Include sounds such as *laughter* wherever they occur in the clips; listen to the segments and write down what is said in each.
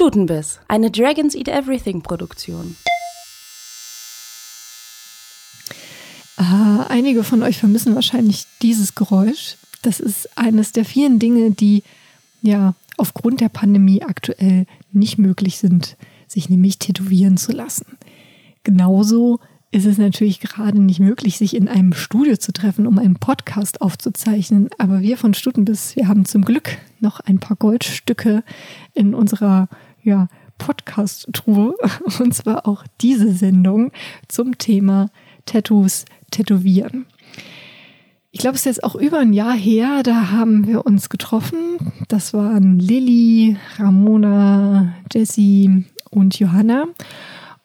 Stutenbiss, eine Dragons Eat Everything Produktion. Ah, einige von euch vermissen wahrscheinlich dieses Geräusch. Das ist eines der vielen Dinge, die ja aufgrund der Pandemie aktuell nicht möglich sind, sich nämlich tätowieren zu lassen. Genauso ist es natürlich gerade nicht möglich, sich in einem Studio zu treffen, um einen Podcast aufzuzeichnen. Aber wir von Stutenbiss, wir haben zum Glück noch ein paar Goldstücke in unserer ja, Podcast-Truhe. *laughs* Und zwar auch diese Sendung zum Thema Tattoos, Tätowieren. Ich glaube, es ist jetzt auch über ein Jahr her, da haben wir uns getroffen. Das waren Lilly, Ramona, Jessie und Johanna.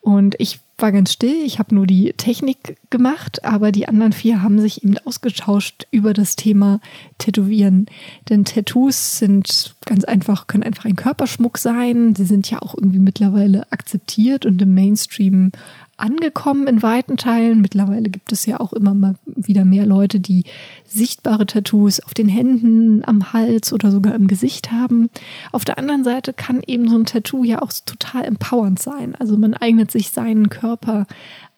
Und ich war ganz still. Ich habe nur die Technik gemacht, aber die anderen vier haben sich eben ausgetauscht über das Thema Tätowieren. Denn Tattoos sind ganz einfach, können einfach ein Körperschmuck sein. Sie sind ja auch irgendwie mittlerweile akzeptiert und im Mainstream angekommen in weiten Teilen. Mittlerweile gibt es ja auch immer mal wieder mehr Leute, die sichtbare Tattoos auf den Händen, am Hals oder sogar im Gesicht haben. Auf der anderen Seite kann eben so ein Tattoo ja auch total empowernd sein. Also man eignet sich seinen Körper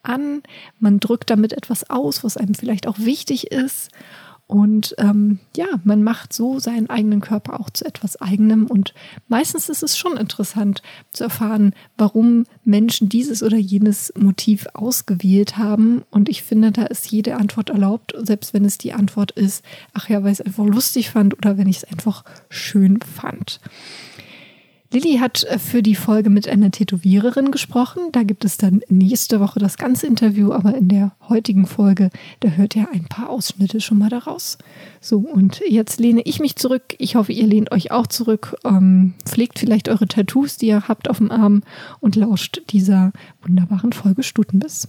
an, man drückt damit etwas aus, was einem vielleicht auch wichtig ist. Und ähm, ja, man macht so seinen eigenen Körper auch zu etwas eigenem. Und meistens ist es schon interessant zu erfahren, warum Menschen dieses oder jenes Motiv ausgewählt haben. Und ich finde, da ist jede Antwort erlaubt, selbst wenn es die Antwort ist, ach ja, weil ich es einfach lustig fand oder wenn ich es einfach schön fand. Lilly hat äh, für die Folge mit einer Tätowiererin gesprochen. Da gibt es dann nächste Woche das ganze Interview, aber in der heutigen Folge, da hört ihr ein paar Ausschnitte schon mal daraus. So, und jetzt lehne ich mich zurück. Ich hoffe, ihr lehnt euch auch zurück. Ähm, pflegt vielleicht eure Tattoos, die ihr habt auf dem Arm und lauscht dieser wunderbaren Folge Stutenbiss.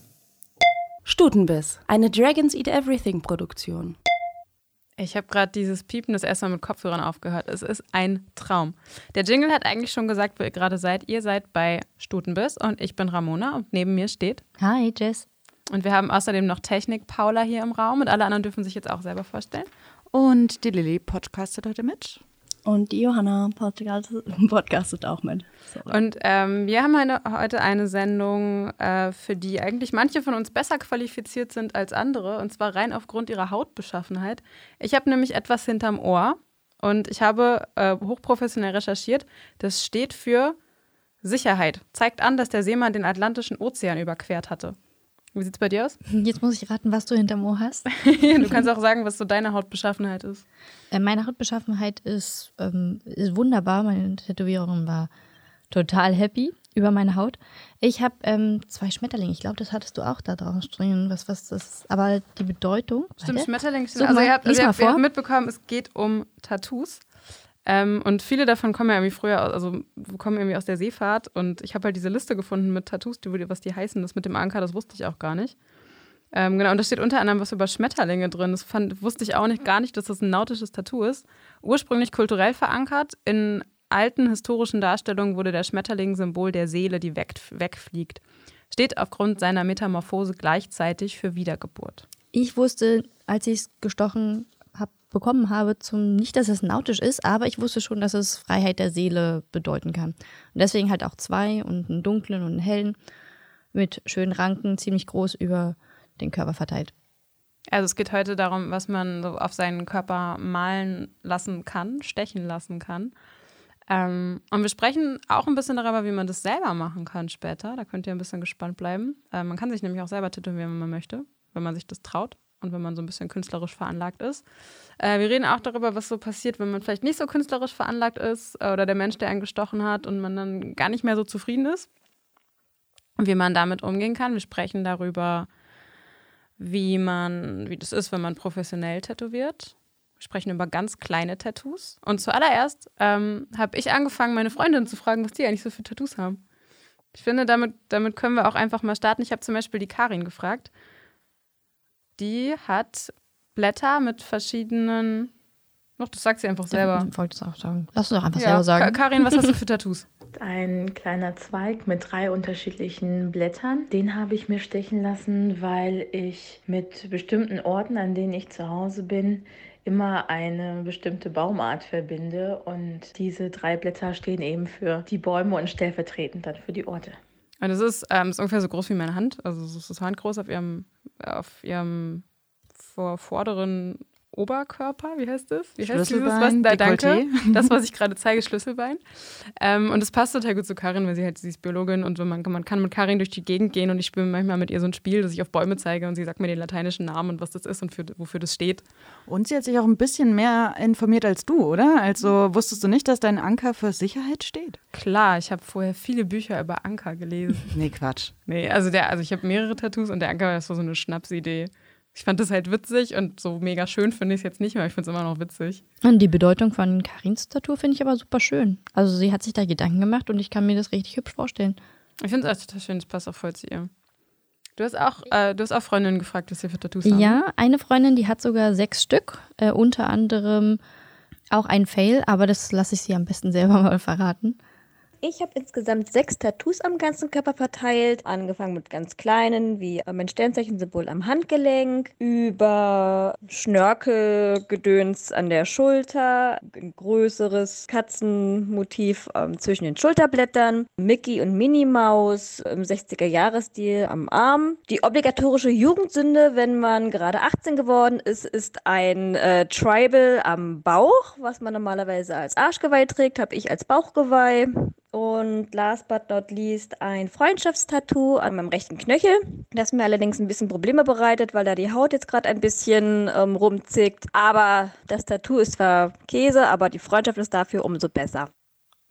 Stutenbiss, eine Dragons Eat Everything Produktion. Ich habe gerade dieses Piepen das erste Mal mit Kopfhörern aufgehört. Es ist ein Traum. Der Jingle hat eigentlich schon gesagt, wo ihr gerade seid. Ihr seid bei Stutenbiss und ich bin Ramona und neben mir steht. Hi, Jess. Und wir haben außerdem noch Technik Paula hier im Raum und alle anderen dürfen sich jetzt auch selber vorstellen. Und die Lilly podcastet heute mit. Und die Johanna *laughs* podcastet auch mit. Sorry. Und ähm, wir haben eine, heute eine Sendung, äh, für die eigentlich manche von uns besser qualifiziert sind als andere. Und zwar rein aufgrund ihrer Hautbeschaffenheit. Ich habe nämlich etwas hinterm Ohr und ich habe äh, hochprofessionell recherchiert. Das steht für Sicherheit. Zeigt an, dass der Seemann den Atlantischen Ozean überquert hatte. Wie sieht es bei dir aus? Jetzt muss ich raten, was du hinterm Ohr hast. *laughs* du kannst auch sagen, was so deine Hautbeschaffenheit ist. Äh, meine Hautbeschaffenheit ist, ähm, ist wunderbar. Meine Tätowiererin war total happy über meine Haut. Ich habe ähm, zwei Schmetterlinge. Ich glaube, das hattest du auch da drauf stehen. Was, was das? Aber die Bedeutung. Stimmt, Schmetterlinge. Also, ihr habt, also ihr habt, ihr habt mitbekommen, es geht um Tattoos. Ähm, und viele davon kommen ja irgendwie früher, also kommen irgendwie aus der Seefahrt. Und ich habe halt diese Liste gefunden mit Tattoos, die, was die heißen. Das mit dem Anker, das wusste ich auch gar nicht. Ähm, genau, und da steht unter anderem was über Schmetterlinge drin. Das fand, wusste ich auch nicht, gar nicht, dass das ein nautisches Tattoo ist. Ursprünglich kulturell verankert. In alten historischen Darstellungen wurde der Schmetterling Symbol der Seele, die weg, wegfliegt. Steht aufgrund seiner Metamorphose gleichzeitig für Wiedergeburt. Ich wusste, als ich es gestochen bekommen habe, zum, nicht, dass es nautisch ist, aber ich wusste schon, dass es Freiheit der Seele bedeuten kann. Und deswegen halt auch zwei und einen dunklen und einen hellen mit schönen Ranken, ziemlich groß über den Körper verteilt. Also es geht heute darum, was man so auf seinen Körper malen lassen kann, stechen lassen kann. Ähm, und wir sprechen auch ein bisschen darüber, wie man das selber machen kann später. Da könnt ihr ein bisschen gespannt bleiben. Äh, man kann sich nämlich auch selber tätowieren, wenn man möchte, wenn man sich das traut und wenn man so ein bisschen künstlerisch veranlagt ist. Äh, wir reden auch darüber, was so passiert, wenn man vielleicht nicht so künstlerisch veranlagt ist äh, oder der Mensch, der einen gestochen hat und man dann gar nicht mehr so zufrieden ist und wie man damit umgehen kann. Wir sprechen darüber, wie man, wie das ist, wenn man professionell tätowiert. Wir sprechen über ganz kleine Tattoos. Und zuallererst ähm, habe ich angefangen, meine Freundin zu fragen, was die eigentlich so für Tattoos haben. Ich finde, damit, damit können wir auch einfach mal starten. Ich habe zum Beispiel die Karin gefragt, die hat Blätter mit verschiedenen. Noch, das sagt sie einfach selber. Ich wollte es auch sagen. Lass uns doch einfach ja. selber sagen. Karin, was hast du für *laughs* Tattoos? Ein kleiner Zweig mit drei unterschiedlichen Blättern. Den habe ich mir stechen lassen, weil ich mit bestimmten Orten, an denen ich zu Hause bin, immer eine bestimmte Baumart verbinde. Und diese drei Blätter stehen eben für die Bäume und stellvertretend dann für die Orte. Und es ist, ähm, ist ungefähr so groß wie meine Hand. Also es ist handgroß auf ihrem, auf ihrem vor vorderen Oberkörper, wie heißt das? Wie heißt dieses, was, Schlüsselbein, da, danke. *laughs* Das, was ich gerade zeige, Schlüsselbein. Ähm, und es passt total gut zu Karin, weil sie halt, sie ist Biologin und man, man kann mit Karin durch die Gegend gehen und ich spiele manchmal mit ihr so ein Spiel, dass ich auf Bäume zeige und sie sagt mir den lateinischen Namen und was das ist und für, wofür das steht. Und sie hat sich auch ein bisschen mehr informiert als du, oder? Also wusstest du nicht, dass dein Anker für Sicherheit steht? Klar, ich habe vorher viele Bücher über Anker gelesen. Nee, Quatsch. Nee, also der, also ich habe mehrere Tattoos und der Anker war so eine Schnapsidee. Ich fand das halt witzig und so mega schön finde ich es jetzt nicht mehr. Ich finde es immer noch witzig. Und die Bedeutung von Karins Tattoo finde ich aber super schön. Also sie hat sich da Gedanken gemacht und ich kann mir das richtig hübsch vorstellen. Ich finde es auch total schön, das passt auch voll zu ihr. Du hast auch, äh, du hast auch Freundinnen gefragt, was sie für Tattoos haben. Ja, eine Freundin, die hat sogar sechs Stück, äh, unter anderem auch ein Fail, aber das lasse ich sie am besten selber *laughs* mal verraten. Ich habe insgesamt sechs Tattoos am ganzen Körper verteilt. Angefangen mit ganz kleinen, wie äh, mein Sternzeichensymbol am Handgelenk, über Schnörkelgedöns an der Schulter, ein größeres Katzenmotiv ähm, zwischen den Schulterblättern, Mickey und Minnie Maus im 60er-Jahres-Stil am Arm. Die obligatorische Jugendsünde, wenn man gerade 18 geworden ist, ist ein äh, Tribal am Bauch, was man normalerweise als Arschgeweih trägt, habe ich als Bauchgeweih. Und last but not least ein Freundschaftstattoo an meinem rechten Knöchel, das mir allerdings ein bisschen Probleme bereitet, weil da die Haut jetzt gerade ein bisschen ähm, rumzickt. Aber das Tattoo ist zwar Käse, aber die Freundschaft ist dafür umso besser.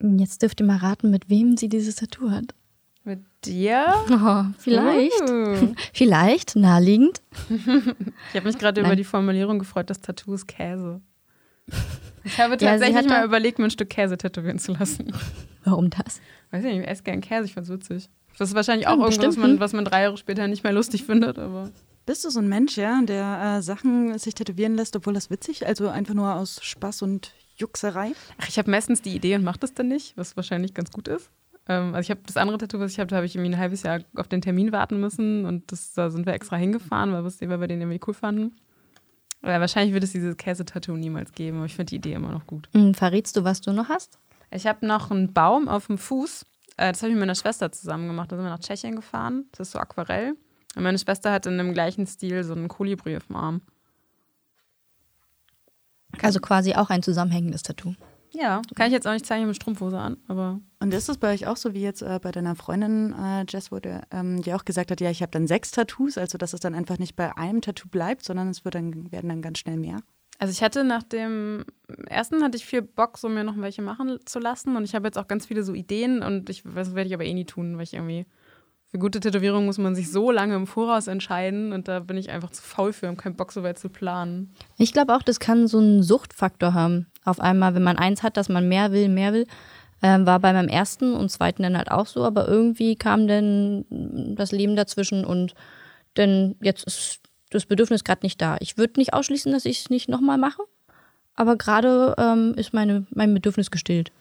Jetzt dürft ihr mal raten, mit wem sie dieses Tattoo hat. Mit dir? Oh, vielleicht. Uh. *laughs* Vielleicht, naheliegend. *laughs* Ich habe mich gerade über die Formulierung gefreut, das Tattoo ist Käse. Ich habe Ja, tatsächlich hat mal überlegt, mir ein Stück Käse tätowieren zu lassen. Warum das? Weiß ich nicht, ich esse gern Käse, ich fand's witzig. Das ist wahrscheinlich auch Ja, irgendwas, was man, was man drei Jahre später nicht mehr lustig findet, aber. Bist du so ein Mensch, ja, der äh, Sachen sich tätowieren lässt, obwohl das witzig, also einfach nur aus Spaß und Juxerei? Ach, ich habe meistens die Idee und mache das dann nicht, was wahrscheinlich ganz gut ist. Ähm, also ich habe das andere Tattoo, was ich habe, da habe ich irgendwie ein halbes Jahr auf den Termin warten müssen und das, da sind wir extra hingefahren, weil wir es weil wir den irgendwie cool fanden. Aber wahrscheinlich wird es dieses Käsetattoo niemals geben, aber ich finde die Idee immer noch gut. Hm, verrätst du, was du noch hast? Ich habe noch einen Baum auf dem Fuß. Äh, das habe ich mit meiner Schwester zusammen gemacht. Da sind wir nach Tschechien gefahren. Das ist so Aquarell. Und meine Schwester hat in dem gleichen Stil so einen Kolibri auf dem Arm. Also quasi auch ein zusammenhängendes Tattoo. Ja, kann ich jetzt auch nicht zeigen, ich habe eine Strumpfhose an, aber Und ist es bei euch auch so wie jetzt äh, bei deiner Freundin äh, Jess, wo der, ähm, die auch gesagt hat, ja, ich habe dann sechs Tattoos, also dass es dann einfach nicht bei einem Tattoo bleibt, sondern es wird dann, werden dann ganz schnell mehr? Also ich hatte nach dem ersten hatte ich viel Bock, so mir noch welche machen zu lassen. Und ich habe jetzt auch ganz viele so Ideen und ich, das werde ich aber eh nie tun, weil ich irgendwie für gute Tätowierungen muss man sich so lange im Voraus entscheiden und da bin ich einfach zu faul für, um keinen Bock so weit zu planen. Ich glaube auch, das kann so einen Suchtfaktor haben. Auf einmal, wenn man eins hat, dass man mehr will, mehr will. Ähm, war bei meinem ersten und zweiten dann halt auch so, aber irgendwie kam dann das Leben dazwischen und dann jetzt ist das Bedürfnis gerade nicht da. Ich würde nicht ausschließen, dass ich es nicht nochmal mache, aber gerade ähm, ist meine, mein Bedürfnis gestillt.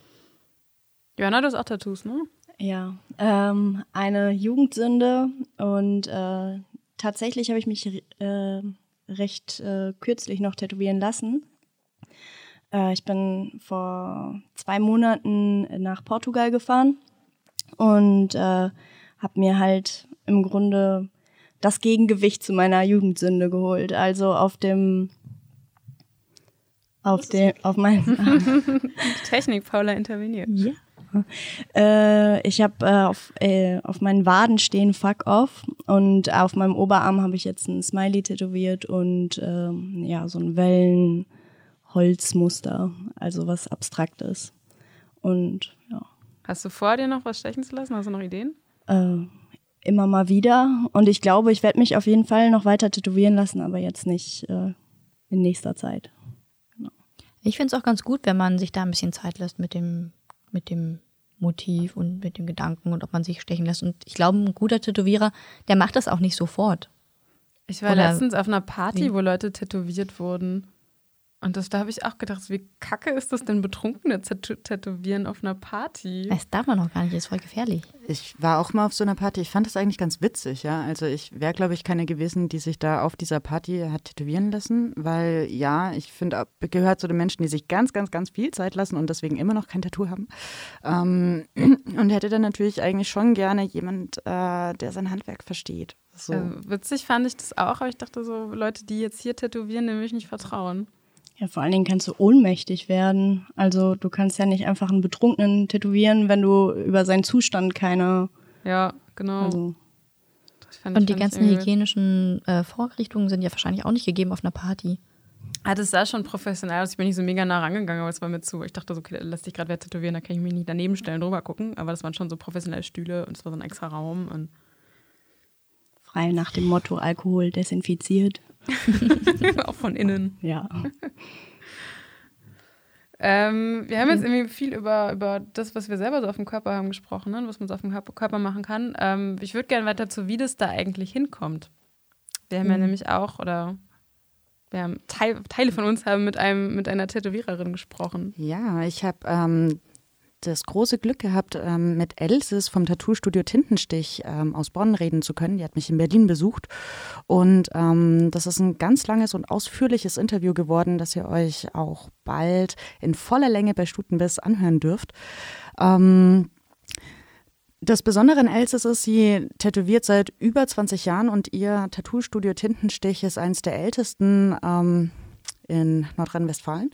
Johanna, du hast auch Tattoos, ne? Ja, ähm, eine Jugendsünde und äh, tatsächlich habe ich mich äh, recht äh, kürzlich noch tätowieren lassen. Äh, ich bin vor zwei Monaten nach Portugal gefahren und äh, habe mir halt im Grunde das Gegengewicht zu meiner Jugendsünde geholt. Also auf dem auf dem auf meinem *laughs* Technik, Paula interveniert. ja. Äh, ich habe äh, auf, äh, auf meinen Waden stehen Fuck off und auf meinem Oberarm habe ich jetzt ein Smiley tätowiert und ähm, ja, so ein Wellenholzmuster, also was Abstraktes. Und ja, Hast du vor, dir noch was stechen zu lassen? Hast du noch Ideen? äh, immer mal wieder. Und ich glaube, ich werde mich auf jeden Fall noch weiter tätowieren lassen, aber jetzt nicht äh, in nächster Zeit. Ich finde es auch ganz gut, wenn man sich da ein bisschen Zeit lässt mit dem, mit dem Motiv und mit dem Gedanken und ob man sich stechen lässt. Und ich glaube, ein guter Tätowierer, der macht das auch nicht sofort. Ich war Oder letztens auf einer Party, wie? wo Leute tätowiert wurden. Und das, da habe ich auch gedacht, wie kacke ist das denn, Betrunkene zu tätowieren auf einer Party? Das darf man auch gar nicht, das ist voll gefährlich. Ich war auch mal auf so einer Party. Ich fand das eigentlich ganz witzig, ja. Also ich wäre, glaube ich, keine gewesen, die sich da auf dieser Party hat tätowieren lassen, weil ja, ich finde, gehört zu den Menschen, die sich ganz, ganz, ganz viel Zeit lassen und deswegen immer noch kein Tattoo haben. Ähm, *clears throat* und hätte dann natürlich eigentlich schon gerne jemand, äh, der sein Handwerk versteht. So. Also, witzig fand ich das auch, aber ich dachte so, Leute, die jetzt hier tätowieren, dem will ich nicht vertrauen. Ja, vor allen Dingen kannst du ohnmächtig werden. Also du kannst ja nicht einfach einen Betrunkenen tätowieren, wenn du über seinen Zustand keine. Ja, genau. Also, und die ganzen hygienischen äh, Vorrichtungen sind ja wahrscheinlich auch nicht gegeben auf einer Party. Ah, das sah schon professionell aus. Ich bin nicht so mega nah rangegangen, aber es war mir zu. Ich dachte so, okay, lass dich gerade wer tätowieren, da kann ich mich nicht daneben stellen, drüber gucken. Aber das waren schon so professionelle Stühle und es war so ein extra Raum. Und frei nach dem Motto Alkohol desinfiziert. *laughs* auch von innen. Ja. ähm, wir haben jetzt irgendwie viel über, über das, was wir selber so auf dem Körper haben, gesprochen, ne? was man so auf dem Körper machen kann. Ähm, ich würde gerne weiter zu, wie das da eigentlich hinkommt. Wir haben mhm. ja nämlich auch, oder wir haben Teil, Teile von uns haben mit einem mit einer Tätowiererin gesprochen. Ja, ich habe ähm, das große Glück gehabt, ähm, mit Elsis vom Tattoo-Studio Tintenstich ähm, aus Bonn reden zu können. Die hat mich in Berlin besucht. Und ähm, das ist ein ganz langes und ausführliches Interview geworden, das ihr euch auch bald in voller Länge bei Stutenbiss anhören dürft. Ähm, das Besondere an Elsis ist, sie tätowiert seit über 20 Jahren und ihr Tattoo-Studio Tintenstich ist eines der ältesten ähm, in Nordrhein-Westfalen.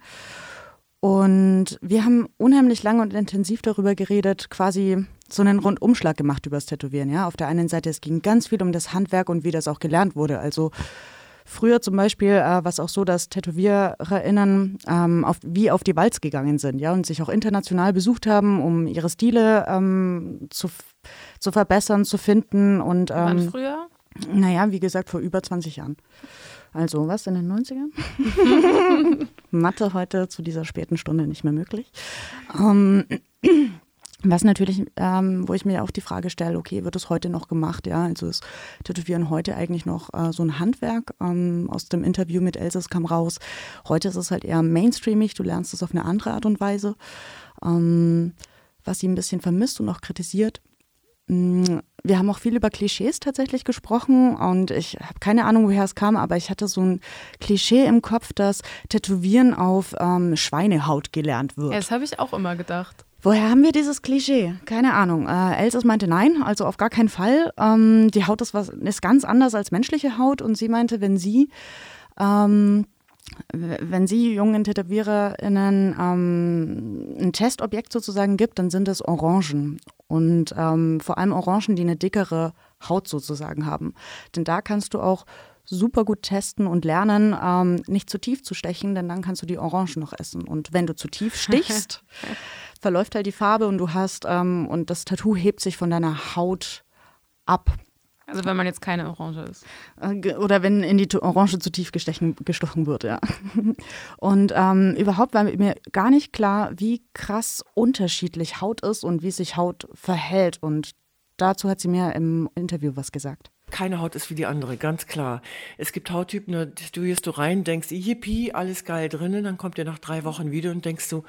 Und wir haben unheimlich lange und intensiv darüber geredet, quasi so einen Rundumschlag gemacht über das Tätowieren. Ja? Auf der einen Seite, es ging ganz viel um das Handwerk und wie das auch gelernt wurde. Also früher zum Beispiel äh, war es auch so, dass TätowiererInnen ähm, auf, wie auf die Walz gegangen sind ja? und sich auch international besucht haben, um ihre Stile ähm, zu, zu verbessern, zu finden. Und, ähm, Wann früher? Naja, wie gesagt, vor über 20 Jahren. Also was in den 90ern? *laughs* Mathe heute zu dieser späten Stunde nicht mehr möglich. Ähm, was natürlich, ähm, wo ich mir auch die Frage stelle, okay, wird es heute noch gemacht? Ja, also ist Tätowieren heute eigentlich noch äh, so ein Handwerk? Ähm, aus dem Interview mit Elsass kam raus. Heute ist es halt eher mainstreamig, du lernst es auf eine andere Art und Weise. Ähm, was sie ein bisschen vermisst und auch kritisiert, Mm, wir haben auch viel über Klischees tatsächlich gesprochen und ich habe keine Ahnung, woher es kam, aber ich hatte so ein Klischee im Kopf, dass Tätowieren auf ähm, Schweinehaut gelernt wird. Ja, das habe ich auch immer gedacht. Woher haben wir dieses Klischee? Keine Ahnung. Äh, Elsass meinte nein, also auf gar keinen Fall. Ähm, die Haut ist, was, ist ganz anders als menschliche Haut und sie meinte, wenn sie ähm, wenn sie jungen TätowiererInnen ähm, ein Testobjekt sozusagen gibt, dann sind es Orangen. Und ähm, vor allem Orangen, die eine dickere Haut sozusagen haben. Denn da kannst du auch super gut testen und lernen, ähm, nicht zu tief zu stechen, denn dann kannst du die Orangen noch essen. Und wenn du zu tief stichst, *laughs* verläuft halt die Farbe und du hast, ähm, und das Tattoo hebt sich von deiner Haut ab. Also wenn man jetzt keine Orange ist. Äh, oder wenn in die Orange zu tief gestechen, gestochen wird, ja. *laughs* Und ähm, überhaupt war mir gar nicht klar, wie krass unterschiedlich Haut ist und wie sich Haut verhält. Und dazu hat sie mir im Interview was gesagt. Keine Haut ist wie die andere, ganz klar. Es gibt Hauttypen, da studierst du rein, denkst, yippie, alles geil drinnen, dann kommt ihr nach drei Wochen wieder und denkst du,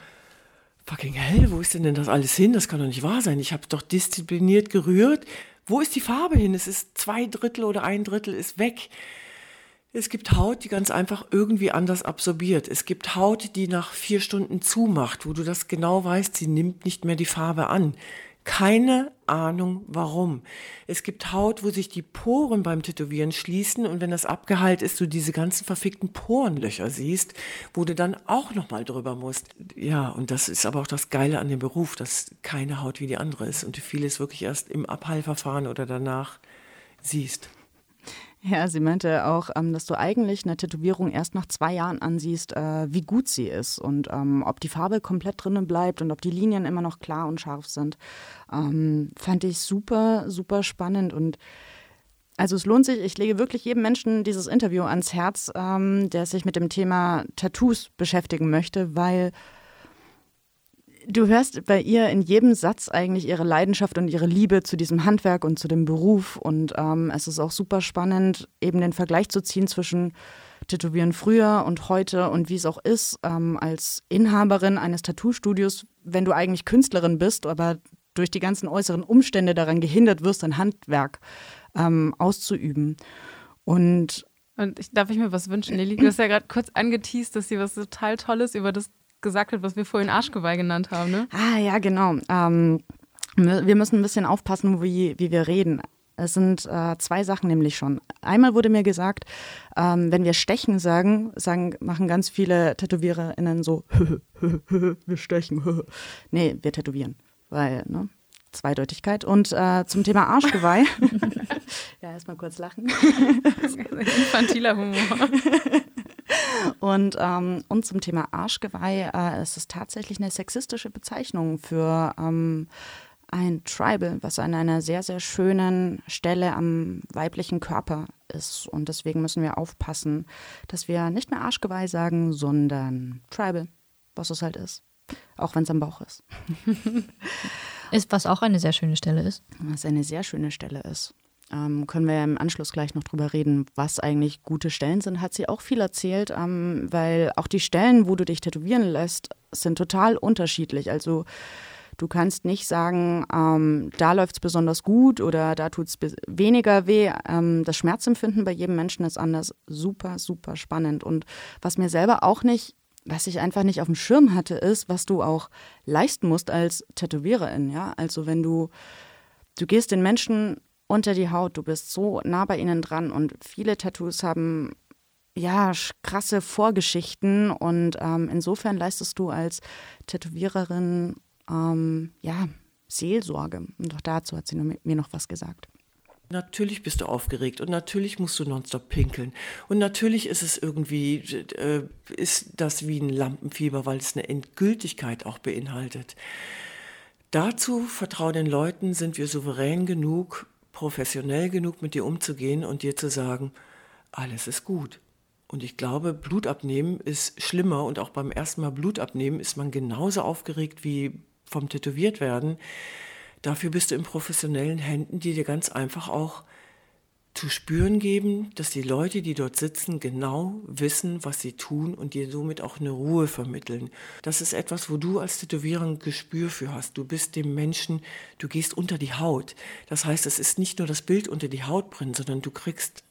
fucking hell, wo ist denn denn das alles hin? Das kann doch nicht wahr sein. Ich habe doch diszipliniert gerührt, wo ist die Farbe hin? Es ist zwei Drittel oder ein Drittel ist weg. Es gibt Haut, die ganz einfach irgendwie anders absorbiert. Es gibt Haut, die nach vier Stunden zumacht, wo du das genau weißt, sie nimmt nicht mehr die Farbe an. Keine Ahnung warum. Es gibt Haut, wo sich die Poren beim Tätowieren schließen und wenn das abgeheilt ist, du diese ganzen verfickten Porenlöcher siehst, wo du dann auch nochmal drüber musst. Ja, und das ist aber auch das Geile an dem Beruf, dass keine Haut wie die andere ist und du vieles wirklich erst im Abheilverfahren oder danach siehst. Ja, sie meinte auch, ähm, dass du eigentlich eine Tätowierung erst nach zwei Jahren ansiehst, äh, wie gut sie ist und ähm, ob die Farbe komplett drinnen bleibt und ob die Linien immer noch klar und scharf sind. Ähm, fand ich super, super spannend und also es lohnt sich, ich lege wirklich jedem Menschen dieses Interview ans Herz, der sich mit dem Thema Tattoos beschäftigen möchte, weil Du hörst bei ihr in jedem Satz eigentlich ihre Leidenschaft und ihre Liebe zu diesem Handwerk und zu dem Beruf. Und ähm, es ist auch super spannend, eben den Vergleich zu ziehen zwischen Tätowieren früher und heute und wie es auch ist, ähm, als Inhaberin eines Tattoo-Studios, wenn du eigentlich Künstlerin bist, aber durch die ganzen äußeren Umstände daran gehindert wirst, ein Handwerk ähm, auszuüben. Und und ich, darf ich mir was wünschen, Lili? Du hast ja gerade kurz angeteased, dass sie was total Tolles über das gesagt hat, was wir vorhin Arschgeweih genannt haben, ne? Ah, ja, genau. Ähm, wir müssen ein bisschen aufpassen, wie, wie wir reden. Es sind äh, zwei Sachen nämlich schon. Einmal wurde mir gesagt, ähm, wenn wir stechen sagen, sagen, machen ganz viele TätowiererInnen so, *laughs* wir stechen. *laughs* nee, wir tätowieren. Weil, ne? Zweideutigkeit. Und äh, zum Thema Arschgeweih. *laughs* ja, erstmal kurz lachen. Infantiler Humor. Und, ähm, und zum Thema Arschgeweih äh, ist es tatsächlich eine sexistische Bezeichnung für ähm, ein Tribal, was an einer sehr, sehr schönen Stelle am weiblichen Körper ist. Und deswegen müssen wir aufpassen, dass wir nicht mehr Arschgeweih sagen, sondern Tribal, was es halt ist. Auch wenn es am Bauch ist. *laughs* ist, was auch eine sehr schöne Stelle ist. Was eine sehr schöne Stelle ist. Ähm, können wir im Anschluss gleich noch drüber reden, was eigentlich gute Stellen sind, hat sie auch viel erzählt, ähm, weil auch die Stellen, wo du dich tätowieren lässt, sind total unterschiedlich. Also du kannst nicht sagen, ähm, da läuft es besonders gut oder da tut es weniger weh. Ähm, das Schmerzempfinden bei jedem Menschen ist anders. Super, super spannend. Und was mir selber auch nicht was ich einfach nicht auf dem Schirm hatte, ist, was du auch leisten musst als Tätowiererin. Ja? Also wenn du, du gehst den Menschen unter die Haut, du bist so nah bei ihnen dran und viele Tattoos haben ja krasse Vorgeschichten und ähm, insofern leistest du als Tätowiererin ähm, ja Seelsorge. Und auch dazu hat sie mir noch was gesagt. Natürlich bist du aufgeregt und natürlich musst du nonstop pinkeln. Und natürlich ist es irgendwie, äh, ist das wie ein Lampenfieber, weil es eine Endgültigkeit auch beinhaltet. Dazu, vertraue den Leuten, sind wir souverän genug, professionell genug, mit dir umzugehen und dir zu sagen, alles ist gut. Und ich glaube, Blut abnehmen ist schlimmer und auch beim ersten Mal Blut abnehmen ist man genauso aufgeregt wie vom Tätowiert werden. Dafür bist du in professionellen Händen, die dir ganz einfach auch zu spüren geben, dass die Leute, die dort sitzen, genau wissen, was sie tun und dir somit auch eine Ruhe vermitteln. Das ist etwas, wo du als Tätowierer ein Gespür für hast. Du bist dem Menschen, du gehst unter die Haut. Das heißt, es ist nicht nur das Bild unter die Haut brennen, sondern du kriegst,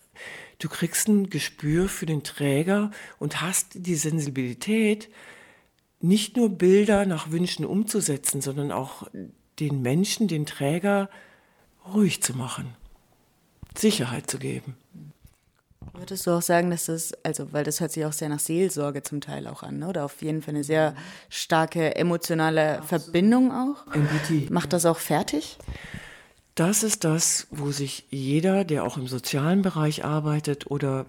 du kriegst ein Gespür für den Träger und hast die Sensibilität, nicht nur Bilder nach Wünschen umzusetzen, sondern auch den Menschen, den Träger, ruhig zu machen, Sicherheit zu geben. Würdest du auch sagen, dass das, also, weil das hört sich auch sehr nach Seelsorge zum Teil auch an, ne? oder auf jeden Fall eine sehr starke emotionale Verbindung auch? Empathie. Macht das auch fertig? Das ist das, wo sich jeder, der auch im sozialen Bereich arbeitet oder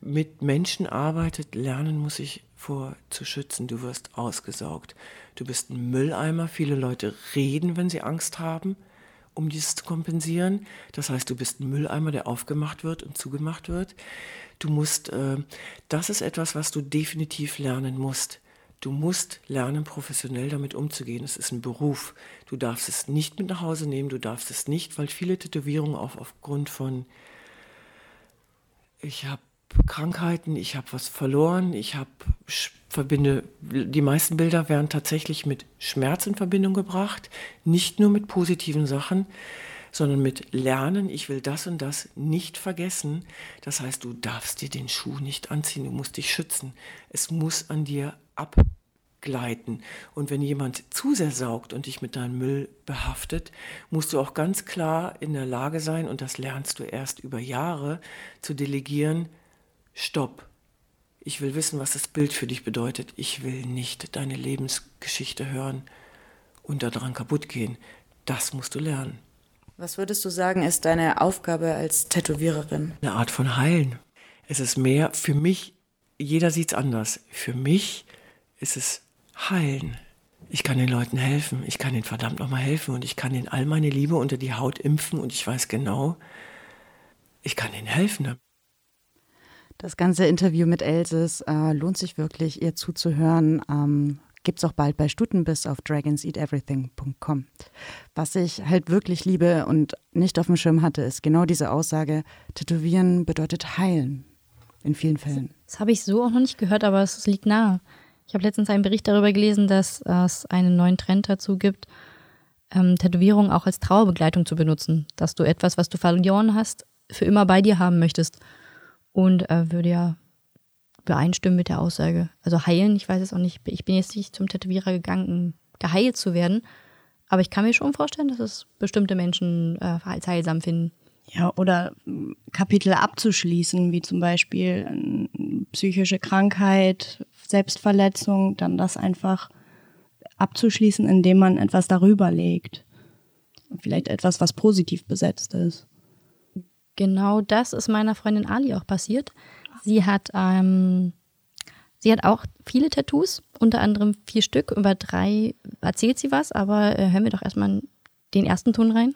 mit Menschen arbeitet, lernen muss, sich vor zu schützen. Du wirst ausgesaugt. Du bist ein Mülleimer. Viele Leute reden, wenn sie Angst haben, um dies zu kompensieren. Das heißt, du bist ein Mülleimer, der aufgemacht wird und zugemacht wird. Du musst, äh, das ist etwas, was du definitiv lernen musst. Du musst lernen, professionell damit umzugehen. Es ist ein Beruf. Du darfst es nicht mit nach Hause nehmen. Du darfst es nicht, weil viele Tätowierungen auch aufgrund von, ich habe Krankheiten, ich habe was verloren, ich habe verbinde die meisten Bilder werden tatsächlich mit Schmerz in Verbindung gebracht, nicht nur mit positiven Sachen, sondern mit Lernen, ich will das und das nicht vergessen. Das heißt, du darfst dir den Schuh nicht anziehen, du musst dich schützen. Es muss an dir abgleiten. Und wenn jemand zu sehr saugt und dich mit deinem Müll behaftet, musst du auch ganz klar in der Lage sein, und das lernst du erst über Jahre, zu delegieren, Stopp. Ich will wissen, was das Bild für dich bedeutet. Ich will nicht deine Lebensgeschichte hören und daran kaputt gehen. Das musst du lernen. Was würdest du sagen, ist deine Aufgabe als Tätowiererin? Eine Art von Heilen. Es ist mehr, für mich, jeder sieht es anders. Für mich ist es Heilen. Ich kann den Leuten helfen. Ich kann ihnen verdammt nochmal helfen und ich kann ihnen all meine Liebe unter die Haut impfen und ich weiß genau, ich kann ihnen helfen. Das ganze Interview mit Elsis äh, lohnt sich wirklich, ihr zuzuhören. Ähm, Gibt es auch bald bei Stutenbiss auf dragonseateverything.com. Was ich halt wirklich liebe und nicht auf dem Schirm hatte, ist genau diese Aussage, Tätowieren bedeutet heilen. in vielen Fällen. Das habe ich so auch noch nicht gehört, aber es liegt nahe. Ich habe letztens einen Bericht darüber gelesen, dass es einen neuen Trend dazu gibt, ähm, Tätowierungen auch als Trauerbegleitung zu benutzen. Dass du etwas, was du verloren hast, für immer bei dir haben möchtest. Und äh, würde ja übereinstimmen mit der Aussage. Also heilen, ich weiß es auch nicht. Ich bin jetzt nicht zum Tätowierer gegangen, um geheilt zu werden. Aber ich kann mir schon vorstellen, dass es bestimmte Menschen äh, als heilsam finden. Ja, oder Kapitel abzuschließen, wie zum Beispiel äh, psychische Krankheit, Selbstverletzung, dann das einfach abzuschließen, indem man etwas darüber legt. Vielleicht etwas, was positiv besetzt ist. Genau das ist meiner Freundin Ali auch passiert. Sie hat, ähm, sie hat auch viele Tattoos, unter anderem vier Stück. Über drei erzählt sie was, aber äh, hören wir doch erstmal den ersten Ton rein.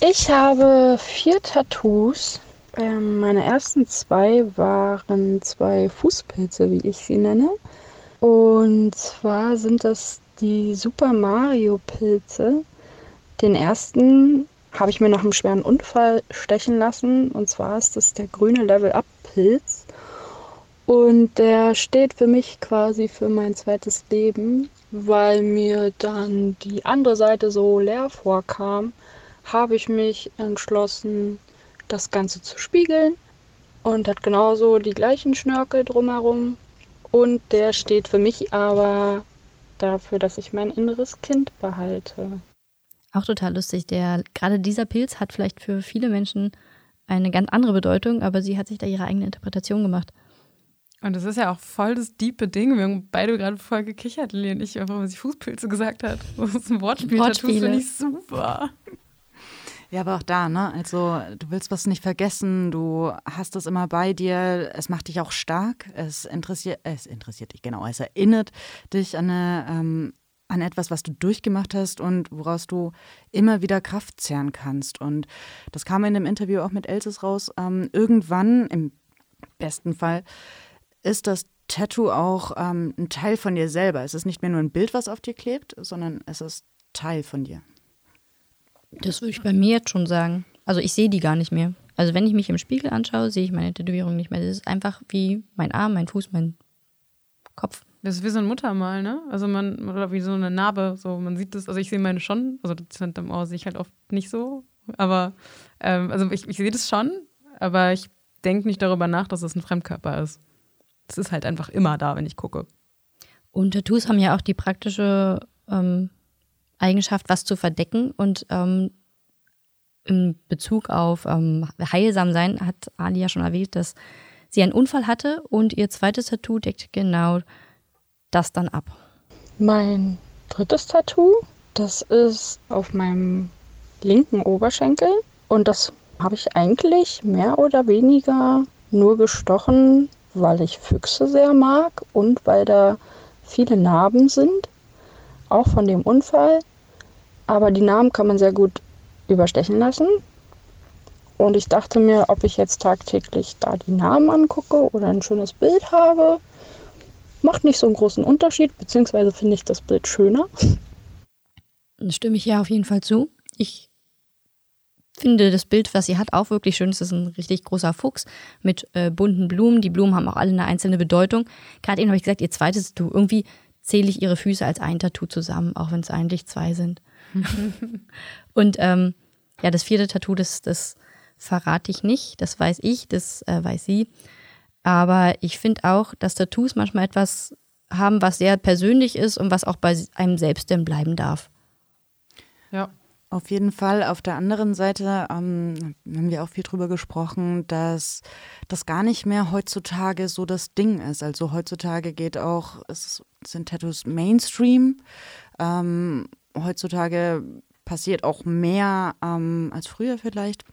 Ich habe vier Tattoos. Ähm, meine ersten zwei waren zwei Fußpilze, wie ich sie nenne. Und zwar sind das die Super Mario Pilze. Den ersten habe ich mir nach einem schweren Unfall stechen lassen. Und zwar ist das der grüne Level-Up-Pilz. Und der steht für mich quasi für mein zweites Leben, weil mir dann die andere Seite so leer vorkam, habe ich mich entschlossen, das Ganze zu spiegeln und hat genauso die gleichen Schnörkel drumherum. Und der steht für mich aber dafür, dass ich mein inneres Kind behalte. Auch total lustig. Der, gerade dieser Pilz hat vielleicht für viele Menschen eine ganz andere Bedeutung, aber sie hat sich da ihre eigene Interpretation gemacht. Und das ist ja auch voll das diepe Ding. Wir haben beide gerade voll gekichert, Lili und ich, weil sie Fußpilze gesagt hat. *laughs* Das ist ein Wortspiel. Wortspiele. Das finde ich super. Ja, aber auch da, ne? Also, du willst was nicht vergessen, du hast es immer bei dir, es macht dich auch stark, es interessiert, es interessiert dich, genau, es erinnert dich an eine, ähm, an etwas, was du durchgemacht hast und woraus du immer wieder Kraft zehren kannst. Und das kam in dem Interview auch mit Elsis raus. Ähm, irgendwann, im besten Fall, ist das Tattoo auch ähm, ein Teil von dir selber. Es ist nicht mehr nur ein Bild, was auf dir klebt, sondern es ist Teil von dir. Das würde ich bei mir jetzt schon sagen. Also ich sehe die gar nicht mehr. Also wenn ich mich im Spiegel anschaue, sehe ich meine Tätowierung nicht mehr. Das ist einfach wie mein Arm, mein Fuß, mein Kopf. Das ist wie so ein Muttermal, ne? Also man, oder wie so eine Narbe, so man sieht das, also ich sehe meine schon, also das hinterm Ohr sehe ich halt oft nicht so, aber ähm, also ich, ich sehe das schon, aber ich denke nicht darüber nach, dass es ein Fremdkörper ist. Es ist halt einfach immer da, wenn ich gucke. Und Tattoos haben ja auch die praktische ähm, Eigenschaft, was zu verdecken und ähm, in Bezug auf ähm, heilsam sein hat Ali ja schon erwähnt, dass sie einen Unfall hatte und ihr zweites Tattoo deckt genau das dann ab? Mein drittes Tattoo, das ist auf meinem linken Oberschenkel und das habe ich eigentlich mehr oder weniger nur gestochen, weil ich Füchse sehr mag und weil da viele Narben sind, auch von dem Unfall. Aber die Narben kann man sehr gut überstechen lassen. Und ich dachte mir, ob ich jetzt tagtäglich da die Namen angucke oder ein schönes Bild habe, Macht nicht so einen großen Unterschied, beziehungsweise finde ich das Bild schöner. Stimme ich ja auf jeden Fall zu. Ich finde das Bild, was sie hat, auch wirklich schön. Es ist ein richtig großer Fuchs mit äh, bunten Blumen. Die Blumen haben auch alle eine einzelne Bedeutung. Gerade eben habe ich gesagt, ihr zweites Tattoo. Irgendwie zähle ich ihre Füße als ein Tattoo zusammen, auch wenn es eigentlich zwei sind. *laughs* Und ähm, ja, das vierte Tattoo, das, das verrate ich nicht. Das weiß ich, das äh, weiß sie. Aber ich finde auch, dass Tattoos manchmal etwas haben, was sehr persönlich ist und was auch bei einem selbst denn bleiben darf. Ja. Auf jeden Fall. Auf der anderen Seite ähm, haben wir auch viel drüber gesprochen, dass das gar nicht mehr heutzutage so das Ding ist. Also heutzutage geht auch, es sind Tattoos Mainstream. Ähm, heutzutage passiert auch mehr ähm, als früher vielleicht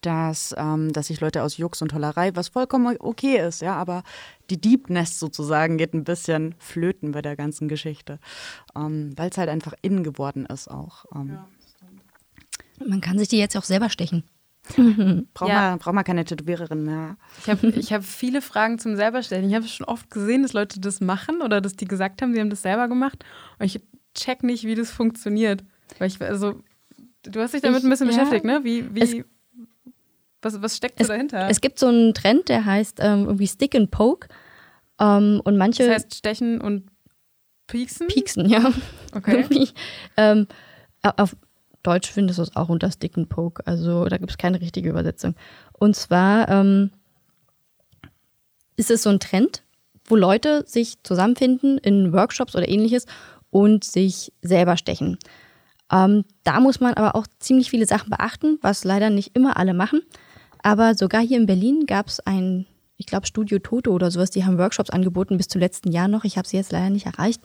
dass, ähm, dass sich Leute aus Jux und Tollerei, was vollkommen okay ist, ja, aber die Deepness sozusagen geht ein bisschen flöten bei der ganzen Geschichte, ähm, weil es halt einfach innen geworden ist auch. Ähm. Ja, man kann sich die jetzt auch selber stechen. *laughs* braucht, ja. man, braucht man keine Tätowiererin mehr. Ich habe ich hab viele Fragen zum selberstellen. Ich habe schon oft gesehen, dass Leute das machen oder dass die gesagt haben, sie haben das selber gemacht. Und ich check nicht, wie das funktioniert. Weil ich, also, du hast dich damit ich, ein bisschen ja, beschäftigt, ne? Wie, wie Was, was steckt so Es, dahinter? es gibt so einen Trend, der heißt ähm, irgendwie Stick and Poke. Ähm, und manche das heißt stechen und pieksen? pieksen, ja. Okay. *laughs* Ähm, auf Deutsch findest du es auch unter Stick and Poke. Also da gibt es keine richtige Übersetzung. Und zwar ähm, ist es so ein Trend, wo Leute sich zusammenfinden in Workshops oder ähnliches und sich selber stechen. Ähm, da muss man aber auch ziemlich viele Sachen beachten, was leider nicht immer alle machen. Aber sogar hier in Berlin gab es ein, ich glaube, Studio Toto oder sowas, die haben Workshops angeboten bis zum letzten Jahr noch. Ich habe sie jetzt leider nicht erreicht.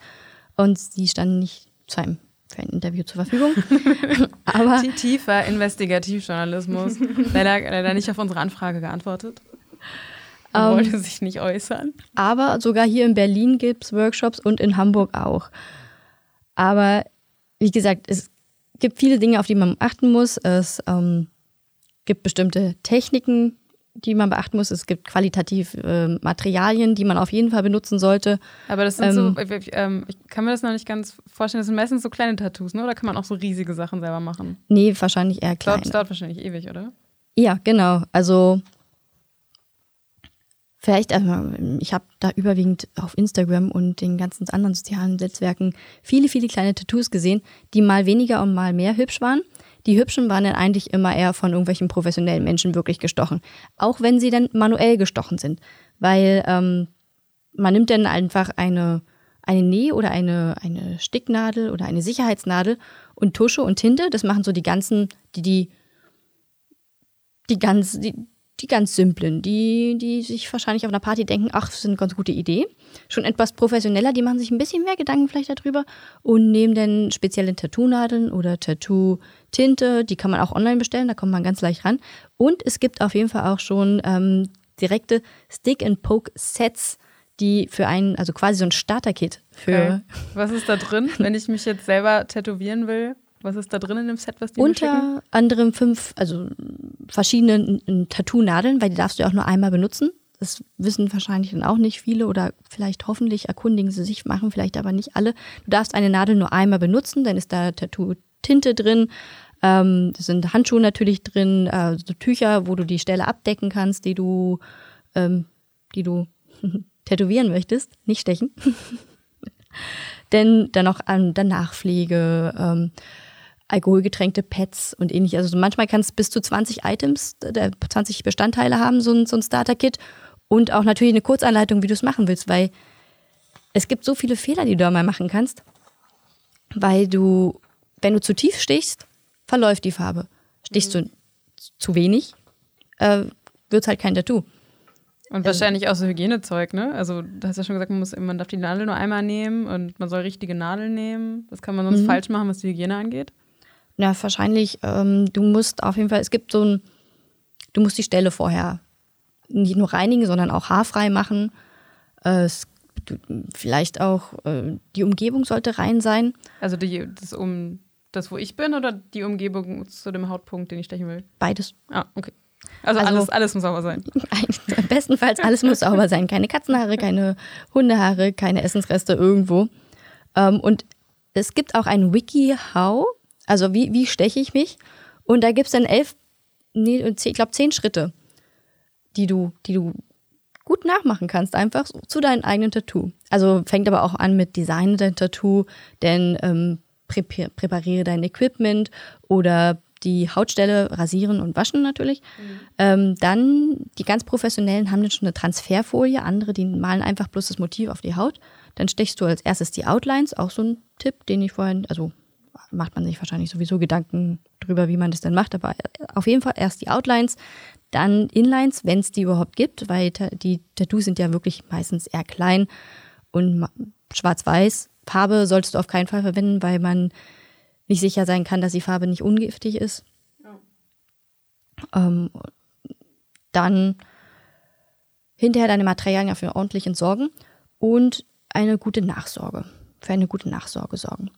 Und sie standen nicht zu einem für ein Interview zur Verfügung. *laughs* aber Tie- Tiefer Investigativjournalismus. leider, leider nicht auf unsere Anfrage geantwortet. Er Ähm, wollte sich nicht äußern. Aber sogar hier in Berlin gibt es Workshops und in Hamburg auch. Aber wie gesagt, es gibt viele Dinge, auf die man achten muss. Es ähm, gibt bestimmte Techniken, die man beachten muss. Es gibt qualitativ äh, Materialien, die man auf jeden Fall benutzen sollte. Aber das sind Ähm, so, ich, ähm, ich kann mir das noch nicht ganz vorstellen, das sind meistens so kleine Tattoos, ne? Oder kann man auch so riesige Sachen selber machen? Nee, wahrscheinlich eher klein. das dauert wahrscheinlich ewig, oder? Ja, genau. Also vielleicht, also ich habe da überwiegend auf Instagram und den ganzen anderen sozialen Netzwerken viele, viele kleine Tattoos gesehen, die mal weniger und mal mehr hübsch waren. Die hübschen waren dann eigentlich immer eher von irgendwelchen professionellen Menschen wirklich gestochen. Auch wenn sie dann manuell gestochen sind. Weil ähm, man nimmt dann einfach eine, eine Näh- oder eine, eine Sticknadel oder eine Sicherheitsnadel und Tusche und Tinte. Das machen so die ganzen, die, die die ganz, die, die ganz simplen, die, die sich wahrscheinlich auf einer Party denken, ach, das ist eine ganz gute Idee. Schon etwas professioneller, die machen sich ein bisschen mehr Gedanken vielleicht darüber und nehmen dann spezielle Tattoo-Nadeln oder Tattoo-Tinte, die kann man auch online bestellen, da kommt man ganz leicht ran. Und es gibt auf jeden Fall auch schon ähm, direkte Stick-and-Poke-Sets, die für einen, also quasi so ein Starter-Kit für Okay. Was ist da drin, wenn ich mich jetzt selber tätowieren will? Was ist da drin in dem Set, was die? Unter anderem fünf, also verschiedene Tattoo-Nadeln, weil die darfst du ja auch nur einmal benutzen. Das wissen wahrscheinlich dann auch nicht viele oder vielleicht hoffentlich erkundigen sie sich, machen vielleicht aber nicht alle. Du darfst eine Nadel nur einmal benutzen, dann ist da Tattoo-Tinte drin. Ähm, es sind Handschuhe natürlich drin, äh, so Tücher, wo du die Stelle abdecken kannst, die du, ähm, die du *laughs* tätowieren möchtest, nicht stechen. *laughs* Denn dann noch an der Nachpflege, ähm, alkoholgetränkte Pads und ähnlich. Also so manchmal kann es bis zu 20 Items, äh, 20 Bestandteile haben, so ein, so ein Starter-Kit. Und auch natürlich eine Kurzanleitung, wie du es machen willst, weil es gibt so viele Fehler, die du da mal machen kannst. Weil du, wenn du zu tief stichst, verläuft die Farbe. Stichst du zu wenig, äh, wird es halt kein Tattoo. Und wahrscheinlich auch so Hygienezeug, ne? Also, du hast ja schon gesagt, man, muss, man darf die Nadel nur einmal nehmen und man soll richtige Nadeln nehmen. Das kann man sonst Mhm. falsch machen, was die Hygiene angeht. Ja, wahrscheinlich, ähm, du musst auf jeden Fall, es gibt so ein, du musst die Stelle vorher nicht nur reinigen, sondern auch haarfrei machen. Äh, es, du, vielleicht auch, äh, die Umgebung sollte rein sein. Also die, das, um, das, wo ich bin oder die Umgebung zu dem Hautpunkt, den ich stechen will? Beides. Ah, okay. Also, Also- alles, alles muss sauber sein. *laughs* Bestenfalls alles muss sauber sein. Keine Katzenhaare, keine Hundehaare, keine Essensreste irgendwo. Ähm, und es gibt auch ein Wiki-How, also wie, wie steche ich mich? Und da gibt es dann elf, nee, zehn- ich glaube zehn Schritte, die du, die du gut nachmachen kannst, einfach so, zu deinem eigenen Tattoo. Also fängt aber auch an mit Design dein Tattoo, denn ähm, präpariere dein Equipment oder die Hautstelle rasieren und waschen natürlich. Ähm, dann die ganz professionellen haben dann schon eine Transferfolie, andere, die malen einfach bloß das Motiv auf die Haut. Dann stechst du als erstes die Outlines, auch so ein Tipp, den ich vorhin, also macht man sich wahrscheinlich sowieso Gedanken drüber, wie man das dann macht, aber auf jeden Fall erst die Outlines, dann Inlines, wenn es die überhaupt gibt, weil die Tattoos sind ja wirklich meistens eher klein und schwarz-weiß. Farbe solltest du auf keinen Fall verwenden, weil man nicht sicher sein kann, dass die Farbe nicht ungiftig ist. Ähm, dann hinterher deine Materialien dafür ordentlich entsorgen und eine gute Nachsorge. Für eine gute Nachsorge sorgen.